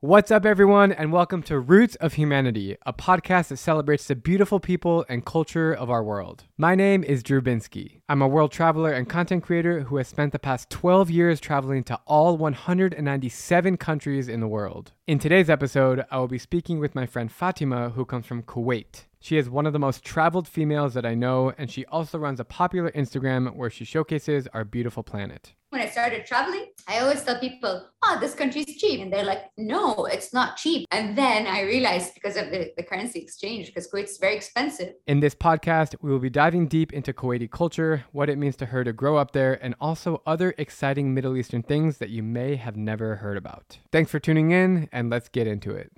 What's up, everyone, and welcome to Roots of Humanity, a podcast that celebrates the beautiful people and culture of our world. My name is Drew Binsky. I'm a world traveler and content creator who has spent the past 12 years traveling to all 197 countries in the world. In today's episode, I will be speaking with my friend Fatima, who comes from Kuwait. She is one of the most traveled females that I know, and she also runs a popular Instagram where she showcases our beautiful planet. When I started traveling, I always tell people, oh, this country is cheap. And they're like, no, it's not cheap. And then I realized because of the, the currency exchange, because Kuwait is very expensive. In this podcast, we will be diving deep into Kuwaiti culture, what it means to her to grow up there, and also other exciting Middle Eastern things that you may have never heard about. Thanks for tuning in, and let's get into it.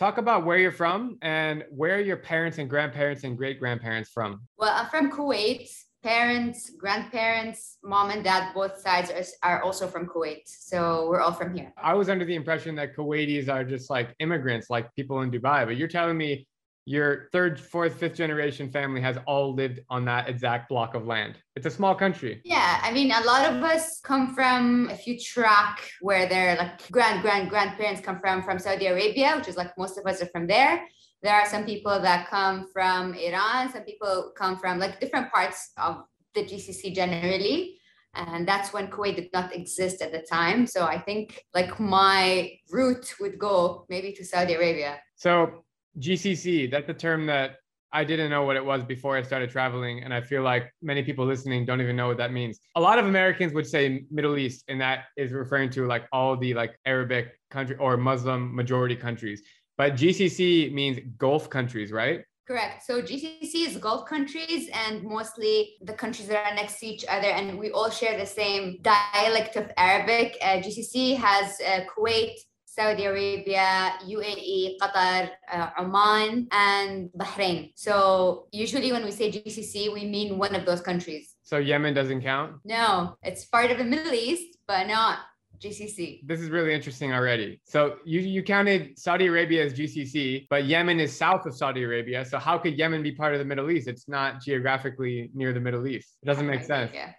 Talk about where you're from and where are your parents and grandparents and great grandparents from? Well, I'm from Kuwait. Parents, grandparents, mom and dad, both sides are, are also from Kuwait. So we're all from here. I was under the impression that Kuwaitis are just like immigrants, like people in Dubai, but you're telling me your third, fourth, fifth generation family has all lived on that exact block of land. It's a small country. Yeah, I mean, a lot of us come from, if you track where their like grand, grand, grandparents come from, from Saudi Arabia, which is like most of us are from there. There are some people that come from Iran, some people come from like different parts of the GCC generally. And that's when Kuwait did not exist at the time. So I think like my route would go maybe to Saudi Arabia. So GCC, that's a term that I didn't know what it was before I started traveling. And I feel like many people listening don't even know what that means. A lot of Americans would say Middle East, and that is referring to like all the like Arabic country or Muslim majority countries. But GCC means Gulf countries, right? Correct. So GCC is Gulf countries and mostly the countries that are next to each other, and we all share the same dialect of Arabic. Uh, GCC has uh, Kuwait, Saudi Arabia, UAE, Qatar, uh, Oman, and Bahrain. So usually when we say GCC, we mean one of those countries. So Yemen doesn't count? No, it's part of the Middle East, but not GCC. This is really interesting already. So you you counted Saudi Arabia as GCC, but Yemen is south of Saudi Arabia. So how could Yemen be part of the Middle East? It's not geographically near the Middle East. It doesn't make sense. Yeah.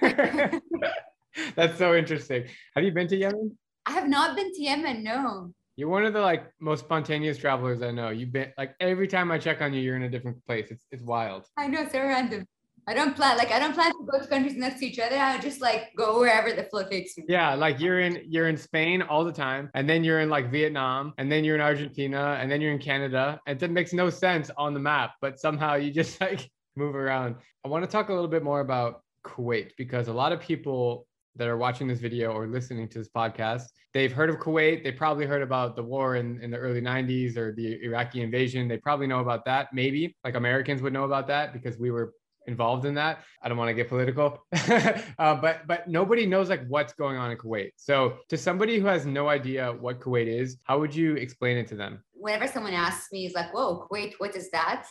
That's so interesting. Have you been to Yemen? I have not been to Yemen. No. You're one of the like most spontaneous travelers I know. You've been like every time I check on you, you're in a different place. It's it's wild. I know, so random. I don't plan like I don't plan to go to countries next to each other. I just like go wherever the flow takes me. Yeah, like you're in you're in Spain all the time, and then you're in like Vietnam, and then you're in Argentina, and then you're in Canada. And it makes no sense on the map, but somehow you just like move around. I want to talk a little bit more about Kuwait because a lot of people that are watching this video or listening to this podcast, they've heard of Kuwait. They probably heard about the war in, in the early 90s or the Iraqi invasion. They probably know about that, maybe like Americans would know about that because we were involved in that. I don't want to get political, uh, but but nobody knows like what's going on in Kuwait. So to somebody who has no idea what Kuwait is, how would you explain it to them? Whenever someone asks me, "Is like, whoa, Kuwait, what is that?"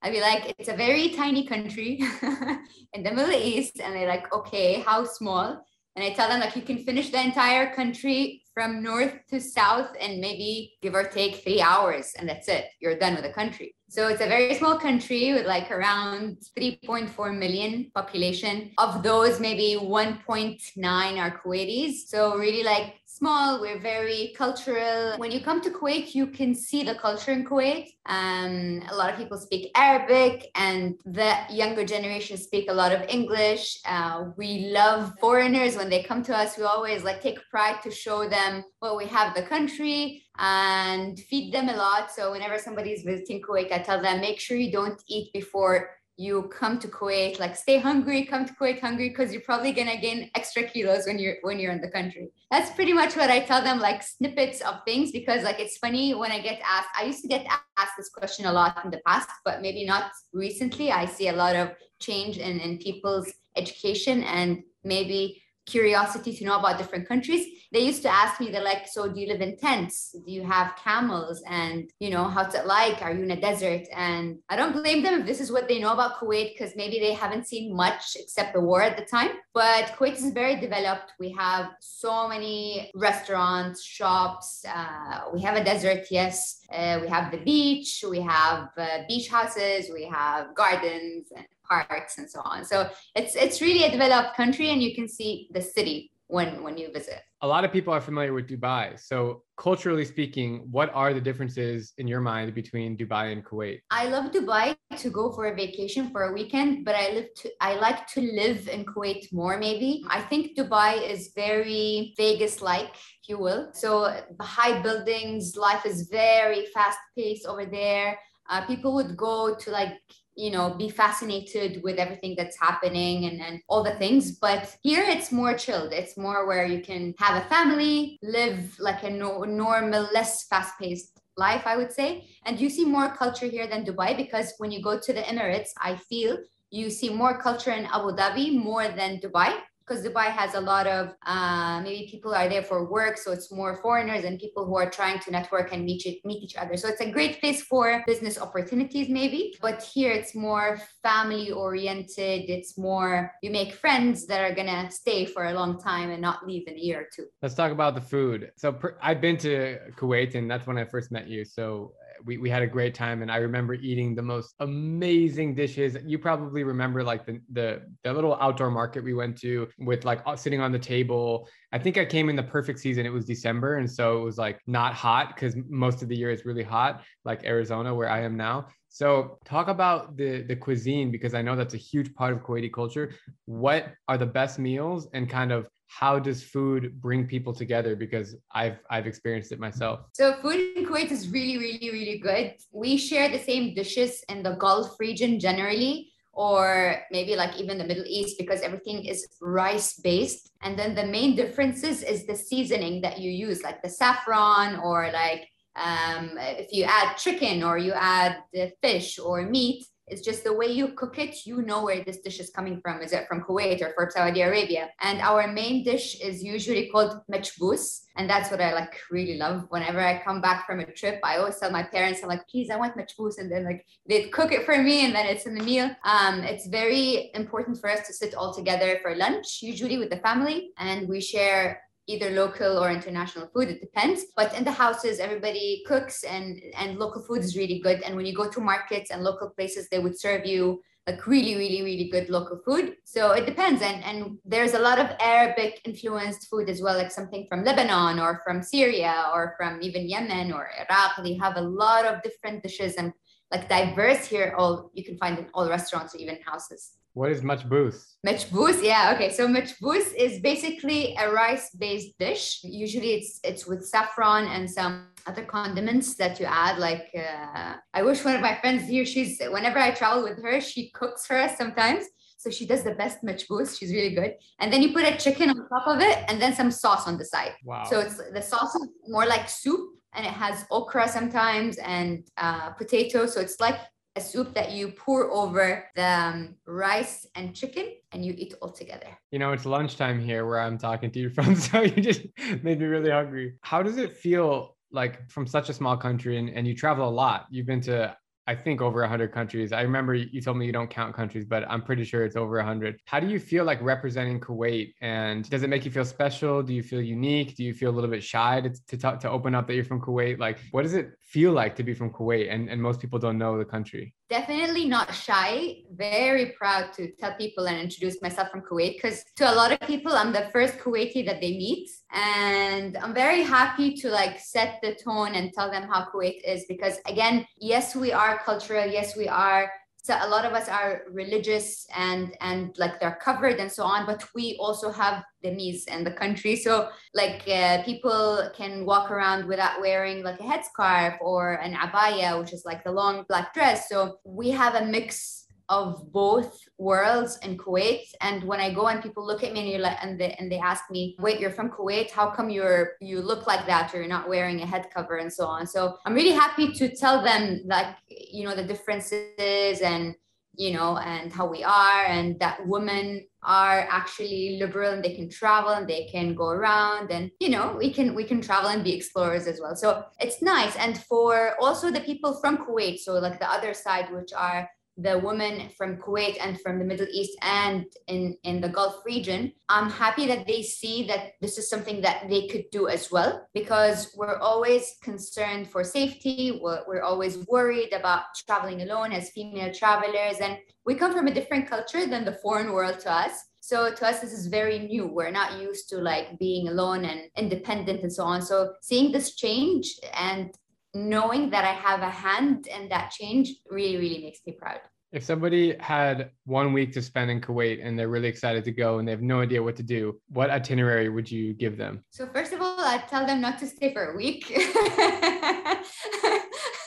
I'd be like, it's a very tiny country in the Middle East. And they're like, okay, how small? And I tell them like you can finish the entire country from north to south and maybe give or take three hours and that's it. You're done with the country. So it's a very small country with like around 3.4 million population. Of those, maybe 1.9 are Kuwaitis. So really like small. We're very cultural. When you come to Kuwait, you can see the culture in Kuwait. Um, a lot of people speak Arabic, and the younger generation speak a lot of English. Uh, we love foreigners when they come to us. We always like take pride to show them what we have the country and feed them a lot. So whenever somebody is visiting Kuwait, I tell them make sure you don't eat before you come to Kuwait, like stay hungry, come to Kuwait hungry because you're probably gonna gain extra kilos when you're when you're in the country. That's pretty much what I tell them, like snippets of things because like it's funny when I get asked. I used to get asked this question a lot in the past, but maybe not recently. I see a lot of change in, in people's education and maybe curiosity to know about different countries. They used to ask me they're like so do you live in tents? Do you have camels? And you know how's it like? Are you in a desert? And i don't blame them if this is what they know about kuwait because maybe they haven't seen much except the war at the time. But kuwait is very developed. We have so many restaurants shops uh, we have a desert yes. Uh, we have the beach we have uh, beach houses we have gardens parks and so on. So it's it's really a developed country, and you can see the city when when you visit. A lot of people are familiar with Dubai. So culturally speaking, what are the differences in your mind between Dubai and Kuwait? I love Dubai to go for a vacation for a weekend, but I live to I like to live in Kuwait more maybe. I think Dubai is very Vegas like, if you will. So the high buildings, life is very fast paced over there. Uh, people would go to like you know be fascinated with everything that's happening and, and all the things. But here it's more chilled. It's more where you can have a family live like a no, normal less fast-paced life i would say. And you see more culture here than dubai because when you go to the emirates i feel you see more culture in abu dhabi more than dubai because Dubai has a lot of uh, maybe people are there for work, so it's more foreigners and people who are trying to network and meet meet each other. So it's a great place for business opportunities, maybe. But here it's more family oriented. It's more you make friends that are gonna stay for a long time and not leave in a year or two. Let's talk about the food. So per- I've been to Kuwait, and that's when I first met you. So we, we had a great time and i remember eating the most amazing dishes. You probably remember like the, the the little outdoor market we went to with like uh, sitting on the table. I think i came in the perfect season. It was december and so it was like not hot because most of the year is really hot like arizona where i am now. So talk about the the cuisine because I know that's a huge part of Kuwaiti culture. What are the best meals and kind of how does food bring people together because I've I've experienced it myself. So food in Kuwait is really really really good. We share the same dishes in the Gulf region generally or maybe like even the Middle East because everything is rice based and then the main differences is the seasoning that you use like the saffron or like um, if you add chicken or you add the fish or meat, it's just the way you cook it, you know where this dish is coming from. Is it from Kuwait or from Saudi Arabia? And our main dish is usually called machbous. And that's what I like really love. Whenever I come back from a trip, I always tell my parents, I'm like, please, I want machbous. And then like they cook it for me and then it's in the meal. Um, it's very important for us to sit all together for lunch, usually with the family. And we share either local or international food it depends. But in the houses everybody cooks and and local food is really good. And when you go to markets and local places they would serve you like really really really good local food. So it depends. And and there's a lot of arabic influenced food as well like something from lebanon or from syria or from even yemen or iraq. They have a lot of different dishes and like diverse here. All you can find in all restaurants or even houses what is machbous? Machbous, yeah, okay. So machbous is basically a rice-based dish. Usually, it's it's with saffron and some other condiments that you add. Like uh, I wish one of my friends here. She's whenever I travel with her, she cooks for us sometimes. So she does the best machbous. She's really good. And then you put a chicken on top of it, and then some sauce on the side. Wow. So it's the sauce is more like soup, and it has okra sometimes and uh, potato. So it's like a soup that you pour over the um, rice and chicken and you eat all together. You know, it's lunchtime here where I'm talking to you from. So you just made me really hungry. How does it feel like from such a small country and, and you travel a lot? You've been to I think over 100 countries. I remember you told me you don't count countries, but I'm pretty sure it's over 100. How do you feel like representing Kuwait? And does it make you feel special? Do you feel unique? Do you feel a little bit shy to, to, talk, to open up that you're from Kuwait? Like, what does it feel like to be from Kuwait? And, and most people don't know the country. Definitely not shy. Very proud to tell people and introduce myself from Kuwait because to a lot of people, I'm the first Kuwaiti that they meet. And I'm very happy to like set the tone and tell them how Kuwait is because again, yes, we are cultural. Yes, we are so a lot of us are religious and and like they're covered and so on but we also have the mees in the country. So like uh, people can walk around without wearing like a headscarf or an abaya which is like the long black dress. So we have a mix of both worlds in Kuwait. And when I go and people look at me and, you're like, and they and they ask me, "Wait, you're from Kuwait? How come you're you look like that, or you're not wearing a head cover and so on?" So I'm really happy to tell them like you know the differences and you know and how we are and that women are actually liberal and they can travel and they can go around and you know we can we can travel and be explorers as well so it's nice and for also the people from kuwait so like the other side which are the women from Kuwait and from the Middle East and in, in the Gulf region, I'm happy that they see that this is something that they could do as well because we're always concerned for safety. We're, we're always worried about traveling alone as female travelers. And we come from a different culture than the foreign world to us. So to us, this is very new. We're not used to like being alone and independent and so on. So seeing this change and knowing that I have a hand in that change really, really makes me proud. If somebody had one week to spend in Kuwait and they're really excited to go and they have no idea what to do, what itinerary would you give them? So, first of all, I'd tell them not to stay for a week.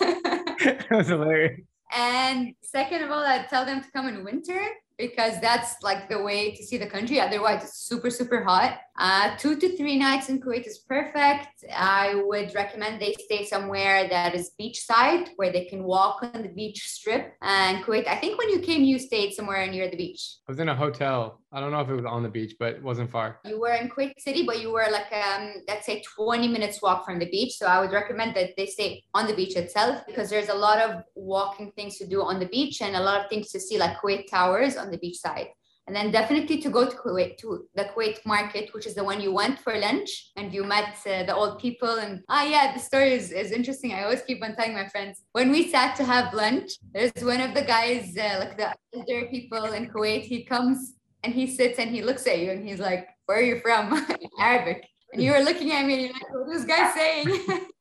that was hilarious. And second of all, I'd tell them to come in winter because that's like the way to see the country. Otherwise, it's super, super hot. Uh, two to three nights in Kuwait is perfect. I would recommend they stay somewhere that is beachside where they can walk on the beach strip. And Kuwait, I think when you came, you stayed somewhere near the beach. I was in a hotel. I don't know if it was on the beach, but it wasn't far. You were in Kuwait City, but you were like, um, let's say 20 minutes walk from the beach. So I would recommend that they stay on the beach itself because there's a lot of walking things to do on the beach and a lot of things to see, like Kuwait Towers on the beach side. And then definitely to go to Kuwait, to the Kuwait market, which is the one you went for lunch and you met uh, the old people. And ah, yeah, the story is, is interesting. I always keep on telling my friends when we sat to have lunch, there's one of the guys, uh, like the older people in Kuwait, he comes and he sits and he looks at you and he's like, Where are you from? Arabic. And you were looking at me and you're like, What is this guy saying?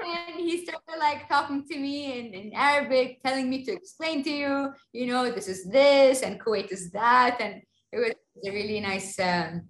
and he started like talking to me in, in Arabic, telling me to explain to you, you know, this is this and Kuwait is that. And it was a really nice um,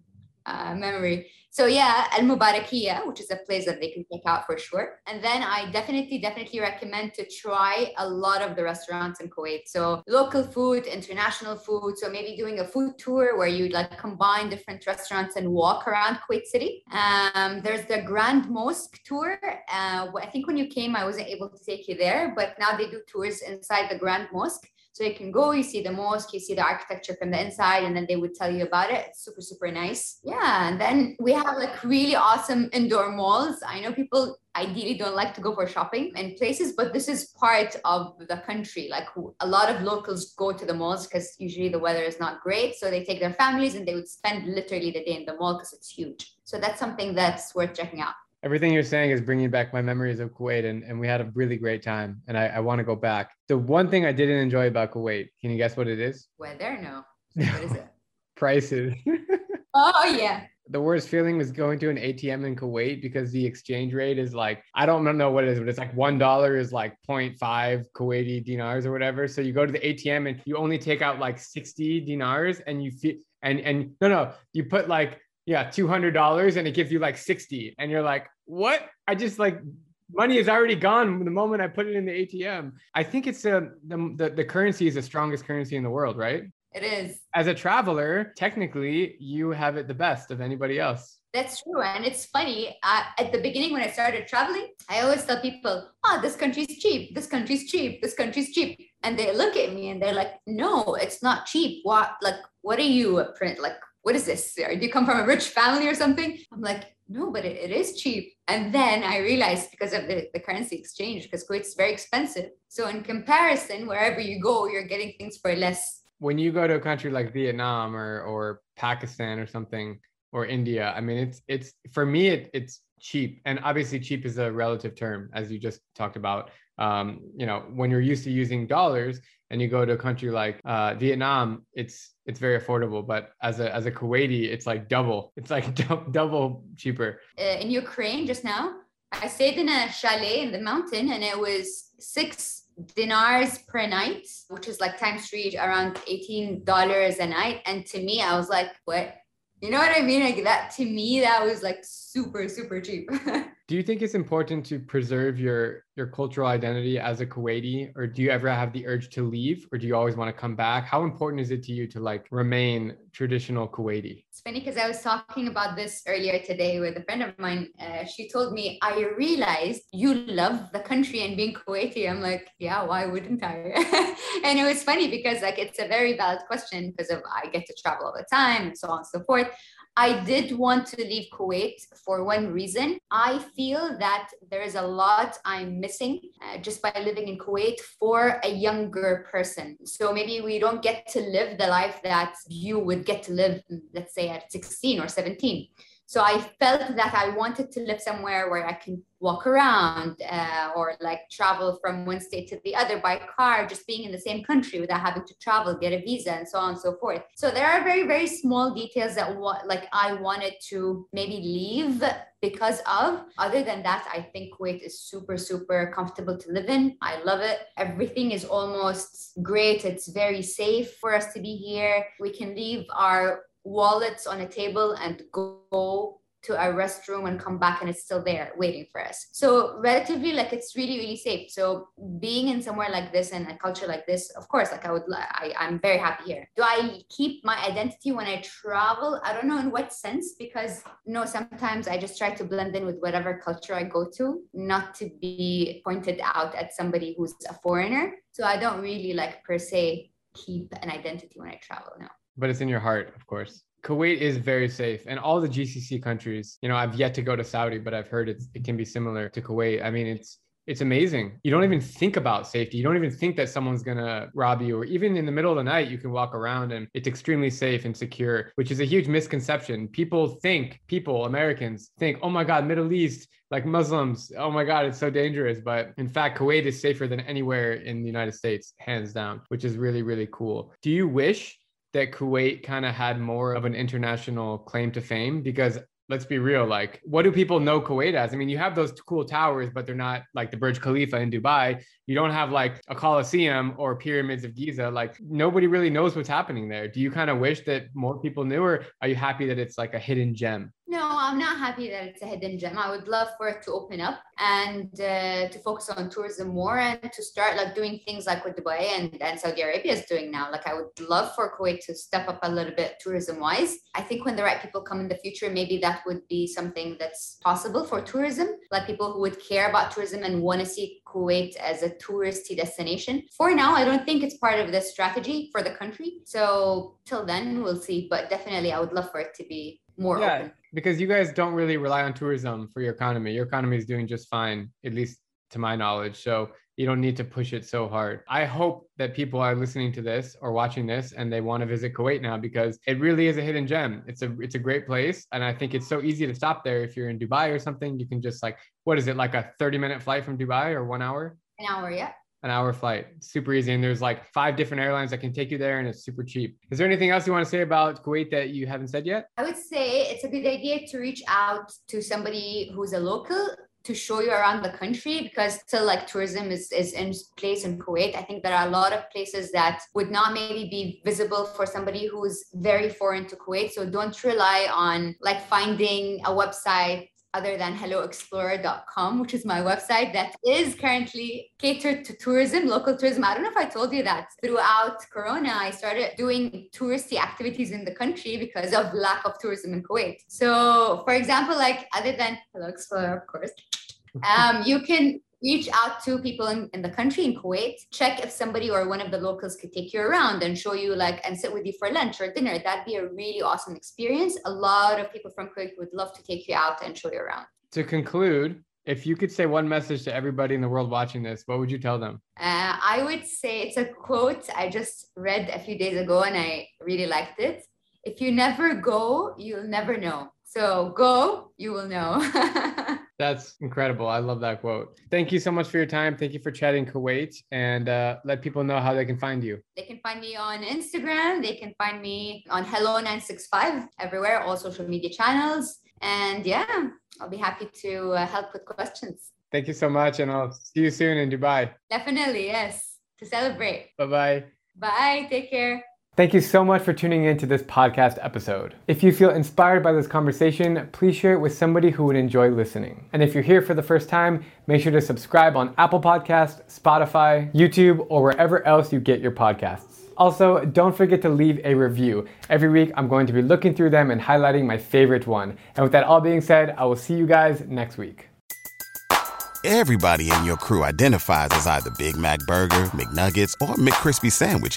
uh, memory. So yeah, Al Mubarakiya, which is a place that they can check out for sure. And then I definitely, definitely recommend to try a lot of the restaurants in Kuwait. So local food, international food. So maybe doing a food tour where you like combine different restaurants and walk around Kuwait City. Um, there's the Grand Mosque tour. Uh, I think when you came, I wasn't able to take you there, but now they do tours inside the Grand Mosque. So you can go, you see the mosque, you see the architecture from the inside, and then they would tell you about it. It's super, super nice. Yeah. And then we have like really awesome indoor malls. I know people ideally don't like to go for shopping in places, but this is part of the country. Like a lot of locals go to the malls because usually the weather is not great. So they take their families and they would spend literally the day in the mall because it's huge. So that's something that's worth checking out everything you're saying is bringing back my memories of Kuwait, and, and we had a really great time, and I, I want to go back. The one thing I didn't enjoy about Kuwait, can you guess what it is? Weather? No. What is it? Prices. oh yeah. The worst feeling was going to an ATM in Kuwait because the exchange rate is like I don't know what it is, but it's like one dollar is like 0.5 Kuwaiti dinars or whatever. So you go to the ATM and you only take out like 60 dinars, and you feel and and no no you put like yeah, $200 and it gives you like 60. And you're like, what? I just like, money is already gone the moment I put it in the ATM. I think it's a, uh, the, the, the currency is the strongest currency in the world, right? It is. As a traveler, technically, you have it the best of anybody else. That's true. And it's funny. Uh, at the beginning, when I started traveling, I always tell people, oh, this country's cheap. This country's cheap. This country's cheap. And they look at me and they're like, no, it's not cheap. What, like, what are you a print? Like, what is this? Do you come from a rich family or something? I'm like, no, but it, it is cheap. And then I realized because of the, the currency exchange, because Kuwait's very expensive. So in comparison, wherever you go, you're getting things for less. When you go to a country like Vietnam or or Pakistan or something or India, I mean, it's it's for me it, it's cheap, and obviously cheap is a relative term, as you just talked about. Um, you know, when you're used to using dollars, and you go to a country like uh, Vietnam, it's it's very affordable. But as a as a Kuwaiti, it's like double. It's like double cheaper. Uh, in Ukraine, just now, I stayed in a chalet in the mountain, and it was six dinars per night, which is like Times Street around eighteen dollars a night. And to me, I was like, what? You know what I mean? Like that to me, that was like super super cheap. Do you think it's important to preserve your your cultural identity as a Kuwaiti, or do you ever have the urge to leave, or do you always want to come back? How important is it to you to like remain traditional Kuwaiti? It's funny because I was talking about this earlier today with a friend of mine. Uh, she told me, "I realized you love the country and being Kuwaiti." I'm like, "Yeah, why wouldn't I?" and it was funny because like it's a very valid question because of I get to travel all the time and so on and so forth. I did want to leave Kuwait for one reason. I feel that there is a lot I'm missing uh, just by living in Kuwait for a younger person. So maybe we don't get to live the life that you would get to live, let's say at 16 or 17. So I felt that I wanted to live somewhere where I can walk around uh, or like travel from one state to the other by car, just being in the same country without having to travel, get a visa, and so on and so forth. So there are very, very small details that like I wanted to maybe leave because of. Other than that, I think Kuwait is super, super comfortable to live in. I love it. Everything is almost great. It's very safe for us to be here. We can leave our wallets on a table and go to a restroom and come back and it's still there waiting for us. So relatively like it's really really safe. So being in somewhere like this and a culture like this of course like i would I, i'm very happy here. Do i keep my identity when i travel? I don't know in what sense because you know sometimes i just try to blend in with whatever culture i go to not to be pointed out at somebody who's a foreigner. So i don't really like per se keep an identity when i travel no but it's in your heart, of course. Kuwait is very safe, and all the GCC countries. You know, I've yet to go to Saudi, but I've heard it can be similar to Kuwait. I mean, it's it's amazing. You don't even think about safety. You don't even think that someone's gonna rob you, or even in the middle of the night, you can walk around and it's extremely safe and secure, which is a huge misconception. People think, people, Americans think, oh my God, Middle East, like Muslims, oh my God, it's so dangerous. But in fact, Kuwait is safer than anywhere in the United States, hands down, which is really, really cool. Do you wish that Kuwait kind of had more of an international claim to fame? Because let's be real like what do people know kuwait as? I mean you have those cool towers but they're not like the burj khalifa in dubai. You don't have like a coliseum or pyramids of giza. Like nobody really knows what's happening there. Do you kind of wish that more people knew or are you happy that it's like a hidden gem no, I'm not happy that it's a hidden gem. I would love for it to open up and uh, to focus on tourism more and to start like doing things like what Dubai and, and Saudi Arabia is doing now. Like I would love for Kuwait to step up a little bit tourism wise. I think when the right people come in the future, maybe that would be something that's possible for tourism, like people who would care about tourism and want to see Kuwait as a touristy destination. For now, I don't think it's part of the strategy for the country. So till then, we'll see. But definitely, I would love for it to be more yeah, open. because you guys don't really rely on tourism for your economy. Your economy is doing just fine, at least to my knowledge. So you don't need to push it so hard. I hope that people are listening to this or watching this and they want to visit Kuwait now because it really is a hidden gem. It's a it's a great place and I think it's so easy to stop there if you're in Dubai or something. You can just like what is it like a 30 minute flight from Dubai or 1 hour? An hour, yeah an hour flight. Super easy. And there's like five different airlines that can take you there and it's super cheap. Is there anything else you want to say about Kuwait that you haven't said yet? I would say it's a good idea to reach out to somebody who's a local to show you around the country because still like tourism is, is in place in Kuwait. I think there are a lot of places that would not maybe be visible for somebody who's very foreign to Kuwait. So don't rely on like finding a website other than helloexplorer.com, which is my website that is currently catered to tourism, local tourism. I don't know if I told you that throughout Corona, I started doing touristy activities in the country because of lack of tourism in Kuwait. So, for example, like other than Hello Explorer, of course, um, you can reach out to people in, in the country in Kuwait, check if somebody or one of the locals could take you around and show you like and sit with you for lunch or dinner. That'd be a really awesome experience. A lot of people from Kuwait would love to take you out and show you around. To conclude, if you could say one message to everybody in the world watching this, what would you tell them? Uh, I would say it's a quote I just read a few days ago and I really liked it. If you never go, you'll never know. So go, you will know. That's incredible. I love that quote. Thank you so much for your time. Thank you for chatting Kuwait and uh, let people know how they can find you. They can find me on Instagram. They can find me on Hello965 everywhere, all social media channels. And yeah, I'll be happy to uh, help with questions. Thank you so much. And I'll see you soon in Dubai. Definitely. Yes. To celebrate. Bye bye. Bye. Take care. Thank you so much for tuning in to this podcast episode. If you feel inspired by this conversation, please share it with somebody who would enjoy listening. And if you're here for the first time, make sure to subscribe on Apple Podcast, Spotify, YouTube, or wherever else you get your podcasts. Also, don't forget to leave a review. Every week, I'm going to be looking through them and highlighting my favorite one. And with that all being said, I will see you guys next week. Everybody in your crew identifies as either Big Mac Burger, McNuggets, or McCrispy Sandwich